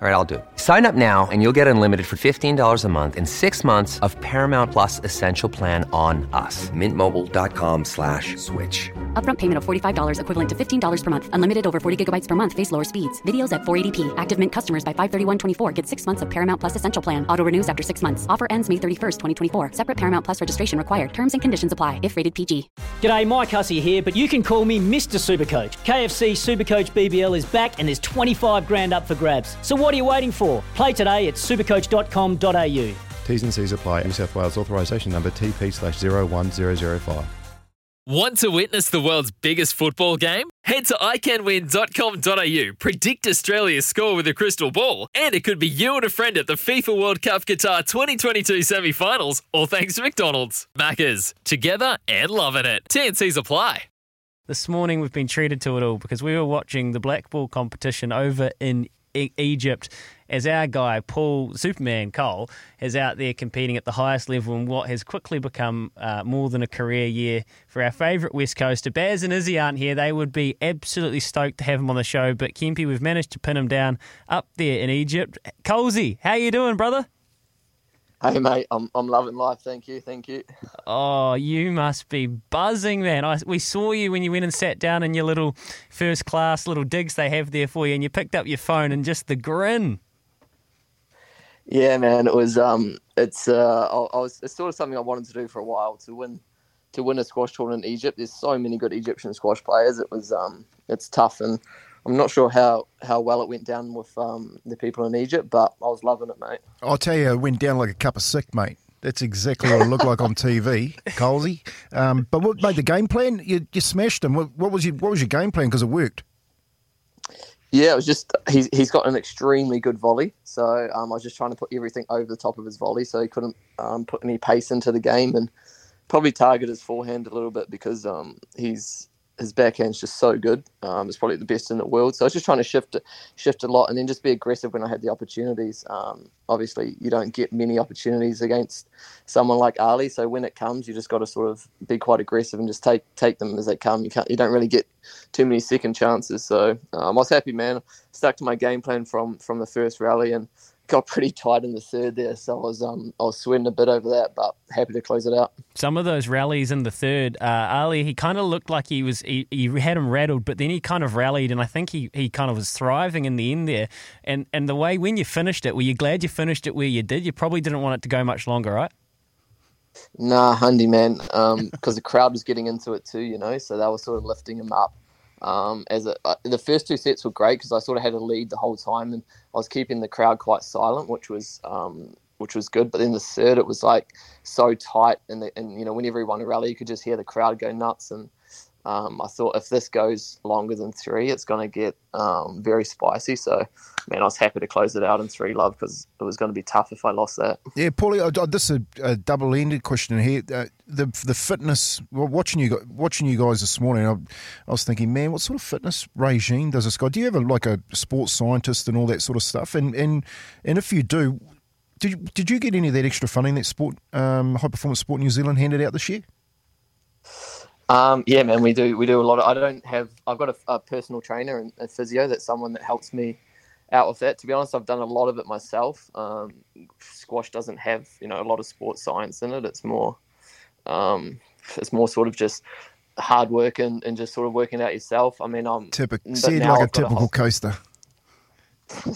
All right, I'll do it. Sign up now and you'll get unlimited for $15 a month and six months of Paramount Plus Essential Plan on us. Mintmobile.com slash switch. Upfront payment of $45 equivalent to $15 per month. Unlimited over 40 gigabytes per month. Face lower speeds. Videos at 480p. Active Mint customers by 531.24 get six months of Paramount Plus Essential Plan. Auto renews after six months. Offer ends May 31st, 2024. Separate Paramount Plus registration required. Terms and conditions apply if rated PG. G'day, Mike Hussey here, but you can call me Mr. Supercoach. KFC Supercoach BBL is back and there's 25 grand up for grabs. So what are you waiting for? Play today at supercoach.com.au. T's and C's apply. New South Wales authorisation number TP slash 01005. Want to witness the world's biggest football game? Head to iCanWin.com.au, predict Australia's score with a crystal ball, and it could be you and a friend at the FIFA World Cup Qatar 2022 semi finals, all thanks to McDonald's. Maccas, together and loving it. TNC's apply. This morning we've been treated to it all because we were watching the black ball competition over in Egypt as our guy Paul Superman Coll is out there competing at the highest level in what has quickly become uh, more than a career year for our favourite West Coaster. Baz and Izzy aren't here. They would be absolutely stoked to have him on the show, but Kempy, we've managed to pin him down up there in Egypt. Colesy, how you doing, brother? Hey mate, I'm I'm loving life. Thank you, thank you. Oh, you must be buzzing, man. I, we saw you when you went and sat down in your little first class little digs they have there for you, and you picked up your phone and just the grin. Yeah, man, it was um, it's uh, I, I was it's sort of something I wanted to do for a while to win to win a squash tournament in Egypt. There's so many good Egyptian squash players. It was um, it's tough, and I'm not sure how how well it went down with um the people in Egypt, but I was loving it, mate. I'll tell you, it went down like a cup of sick, mate. That's exactly what it looked like on TV, Colesy. Um, but what made the game plan? You, you smashed him. What, what was your What was your game plan? Because it worked. Yeah, it was just he's he's got an extremely good volley. So um, I was just trying to put everything over the top of his volley, so he couldn't um, put any pace into the game, and probably target his forehand a little bit because um, he's his backhand's just so good. Um, it's probably the best in the world. So I was just trying to shift shift a lot, and then just be aggressive when I had the opportunities. Um, obviously, you don't get many opportunities against someone like Ali. So when it comes, you just got to sort of be quite aggressive and just take take them as they come. You can't you don't really get too many second chances. So um, I was happy, man. Stuck to my game plan from from the first rally and got pretty tight in the third there. So I was um I was sweating a bit over that, but happy to close it out. Some of those rallies in the third, uh, Ali, he kind of looked like he was he, he had him rattled, but then he kind of rallied, and I think he, he kind of was thriving in the end there. And and the way when you finished it, were you glad you finished it where you did? You probably didn't want it to go much longer, right? Nah, Hundy man, because the crowd was getting into it too, you know, so they were sort of lifting him up. Um, as a, uh, the first two sets were great because I sort of had a lead the whole time, and I was keeping the crowd quite silent, which was um, which was good. But then the third, it was like so tight, and the, and you know whenever he won a rally, you could just hear the crowd go nuts. And um, I thought if this goes longer than three, it's going to get um, very spicy. So, man, I was happy to close it out in three love because it was going to be tough if I lost that. Yeah, Paulie, this is a, a double-ended question here. Uh, the the fitness. Well, watching you watching you guys this morning, I, I was thinking, man, what sort of fitness regime does this guy? Do you have a, like a sports scientist and all that sort of stuff? And and and if you do. Did you, did you get any of that extra funding that sport, um, high performance sport New Zealand handed out this year? Um, yeah, man, we do we do a lot. Of, I don't have. I've got a, a personal trainer and a physio. That's someone that helps me out with that. To be honest, I've done a lot of it myself. Um, squash doesn't have you know a lot of sports science in it. It's more um, it's more sort of just hard work and, and just sort of working out yourself. I mean, I'm Typical, said like a I've got typical whole- coaster.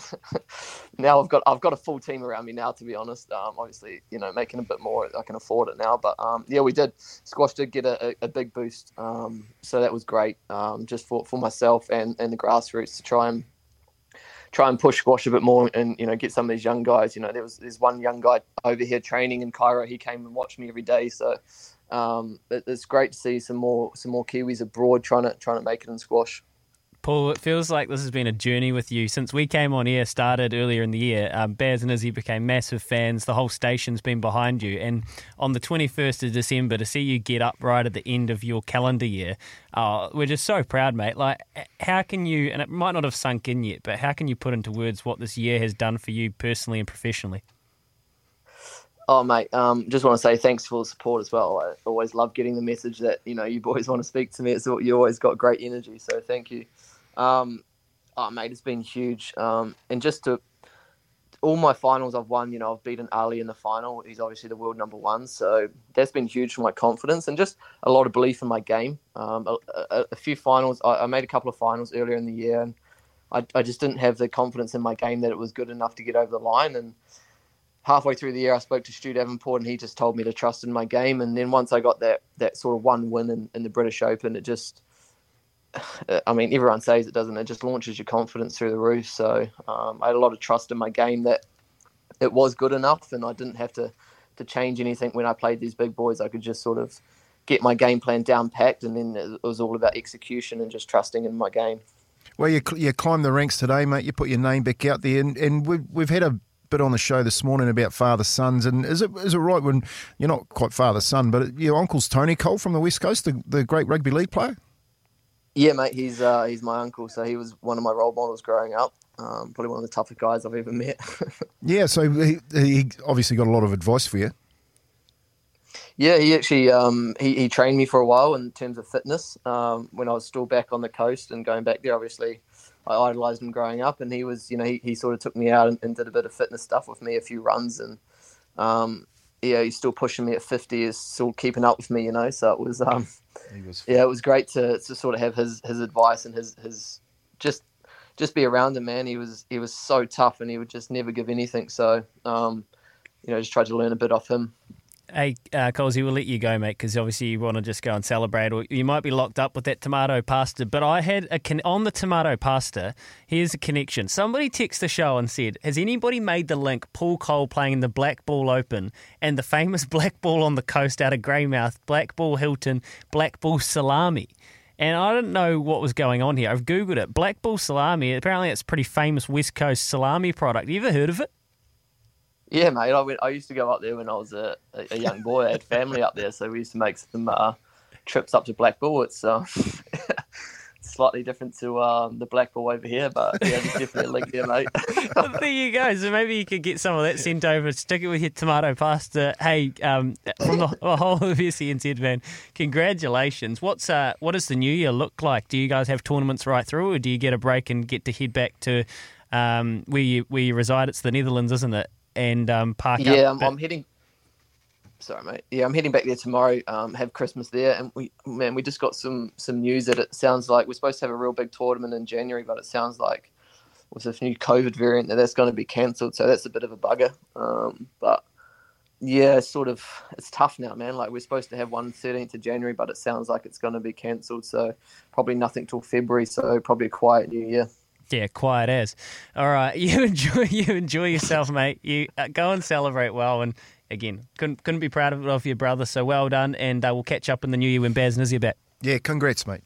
now I've got I've got a full team around me now. To be honest, um, obviously you know making a bit more, I can afford it now. But um, yeah, we did. Squash did get a, a, big boost, um, so that was great. Um, just for, for myself and, and the grassroots to try and try and push squash a bit more and you know get some of these young guys. You know, there was there's one young guy over here training in Cairo. He came and watched me every day. So um, it, it's great to see some more some more Kiwis abroad trying to trying to make it in squash. Paul, it feels like this has been a journey with you since we came on air, started earlier in the year. Um, Baz and Izzy became massive fans. The whole station's been behind you. And on the 21st of December, to see you get up right at the end of your calendar year, uh, we're just so proud, mate. Like, how can you, and it might not have sunk in yet, but how can you put into words what this year has done for you personally and professionally? Oh, mate, um, just want to say thanks for the support as well. I always love getting the message that, you know, you boys want to speak to me. It's you always got great energy. So thank you. Um, oh, mate, it's been huge. Um, and just to all my finals I've won, you know, I've beaten Ali in the final. He's obviously the world number one. So that's been huge for my confidence and just a lot of belief in my game. Um, a, a, a, few finals, I, I, made a couple of finals earlier in the year and I, I just didn't have the confidence in my game that it was good enough to get over the line. And halfway through the year, I spoke to Stu Davenport and he just told me to trust in my game. And then once I got that, that sort of one win in, in the British Open, it just – I mean, everyone says it doesn't. It just launches your confidence through the roof. So um, I had a lot of trust in my game that it was good enough, and I didn't have to to change anything when I played these big boys. I could just sort of get my game plan down packed, and then it was all about execution and just trusting in my game. Well, you you climbed the ranks today, mate. You put your name back out there, and, and we've we've had a bit on the show this morning about father sons. And is it is it right when you're not quite father son, but your uncle's Tony Coll from the West Coast, the, the great rugby league player? Yeah, mate, he's uh, he's my uncle, so he was one of my role models growing up. Um, probably one of the toughest guys I've ever met. yeah, so he, he obviously got a lot of advice for you. Yeah, he actually um, he, he trained me for a while in terms of fitness um, when I was still back on the coast and going back there. Obviously, I idolized him growing up, and he was you know he, he sort of took me out and, and did a bit of fitness stuff with me, a few runs, and um, yeah, he's still pushing me at fifty, is still keeping up with me, you know. So it was um, was yeah, it was great to, to sort of have his, his advice and his, his just just be around him, man. He was he was so tough and he would just never give anything. So um, you know, just tried to learn a bit off him. Hey, uh, Colsey, we'll let you go, mate, because obviously you want to just go and celebrate, or you might be locked up with that tomato pasta. But I had a con- on the tomato pasta. Here's a connection. Somebody texted the show and said, "Has anybody made the link? Paul Coll playing in the Black Ball Open and the famous Black Ball on the coast out of Greymouth, Black Ball Hilton, Black Ball Salami." And I didn't know what was going on here. I've googled it. Black Ball Salami. Apparently, it's a pretty famous West Coast salami product. You ever heard of it? Yeah, mate. I went. I used to go up there when I was a, a young boy. I had family up there, so we used to make some uh, trips up to Black Ball. It's uh, slightly different to um, the Ball over here, but yeah, there's definitely a link there, mate. well, there you go. So maybe you could get some of that sent over. Stick it with your tomato pasta. Hey, um, from the, the whole of SENZ, man, congratulations. What's uh, what does the new year look like? Do you guys have tournaments right through, or do you get a break and get to head back to um, where you where you reside? It's the Netherlands, isn't it? And um, park yeah, I'm, I'm, heading. Sorry, mate. Yeah, I'm heading back there tomorrow. Um, have Christmas there, and we man, we just got some some news that it sounds like we're supposed to have a real big tournament in January, but it sounds like with this new COVID variant that that's going to be cancelled. So that's a bit of a bugger. Um, but yeah, it's sort of it's tough now, man. Like we're supposed to have one 13th of January, but it sounds like it's going to be cancelled. So probably nothing till February. So probably a quiet New Year. Yeah, quiet as. All right, you enjoy you enjoy yourself, mate. You uh, go and celebrate well. And again, couldn't couldn't be proud of, of your brother. So well done, and uh, we'll catch up in the new year when Baz and Izzy are back. Yeah, congrats, mate.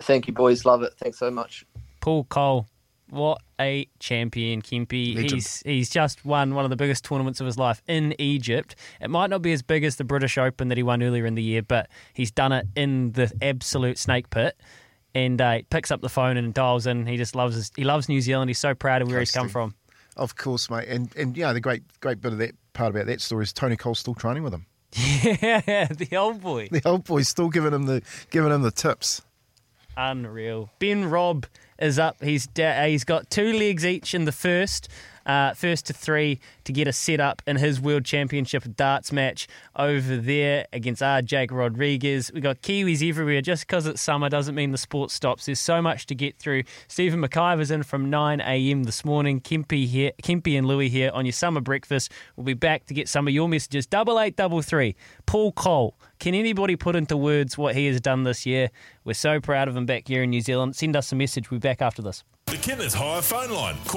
Thank you, boys. Love it. Thanks so much. Paul Coll, what a champion, Kempy. He's he's just won one of the biggest tournaments of his life in Egypt. It might not be as big as the British Open that he won earlier in the year, but he's done it in the absolute snake pit and uh, picks up the phone and dials in. He just loves his, he loves New Zealand. He's so proud of where he's come from. Of course, mate. And and yeah, the great great bit of that part about that story is Tony Coll still training with him. Yeah, the old boy. The old boy's still giving him the giving him the tips. Unreal. Ben Robb is up. He's da- he's got two legs each in the first uh, first to three to get a set up in his World Championship darts match over there against our Jake Rodriguez. we got Kiwis everywhere. Just because it's summer doesn't mean the sport stops. There's so much to get through. Stephen McIver's in from 9 a.m. this morning. Kempy here, Kempy and Louie here on your summer breakfast. We'll be back to get some of your messages. Double eight double three. Paul Coll. Can anybody put into words what he has done this year? We're so proud of him back here in New Zealand. Send us a message. We'll be back after this. The Kenneth Hire phone line. Call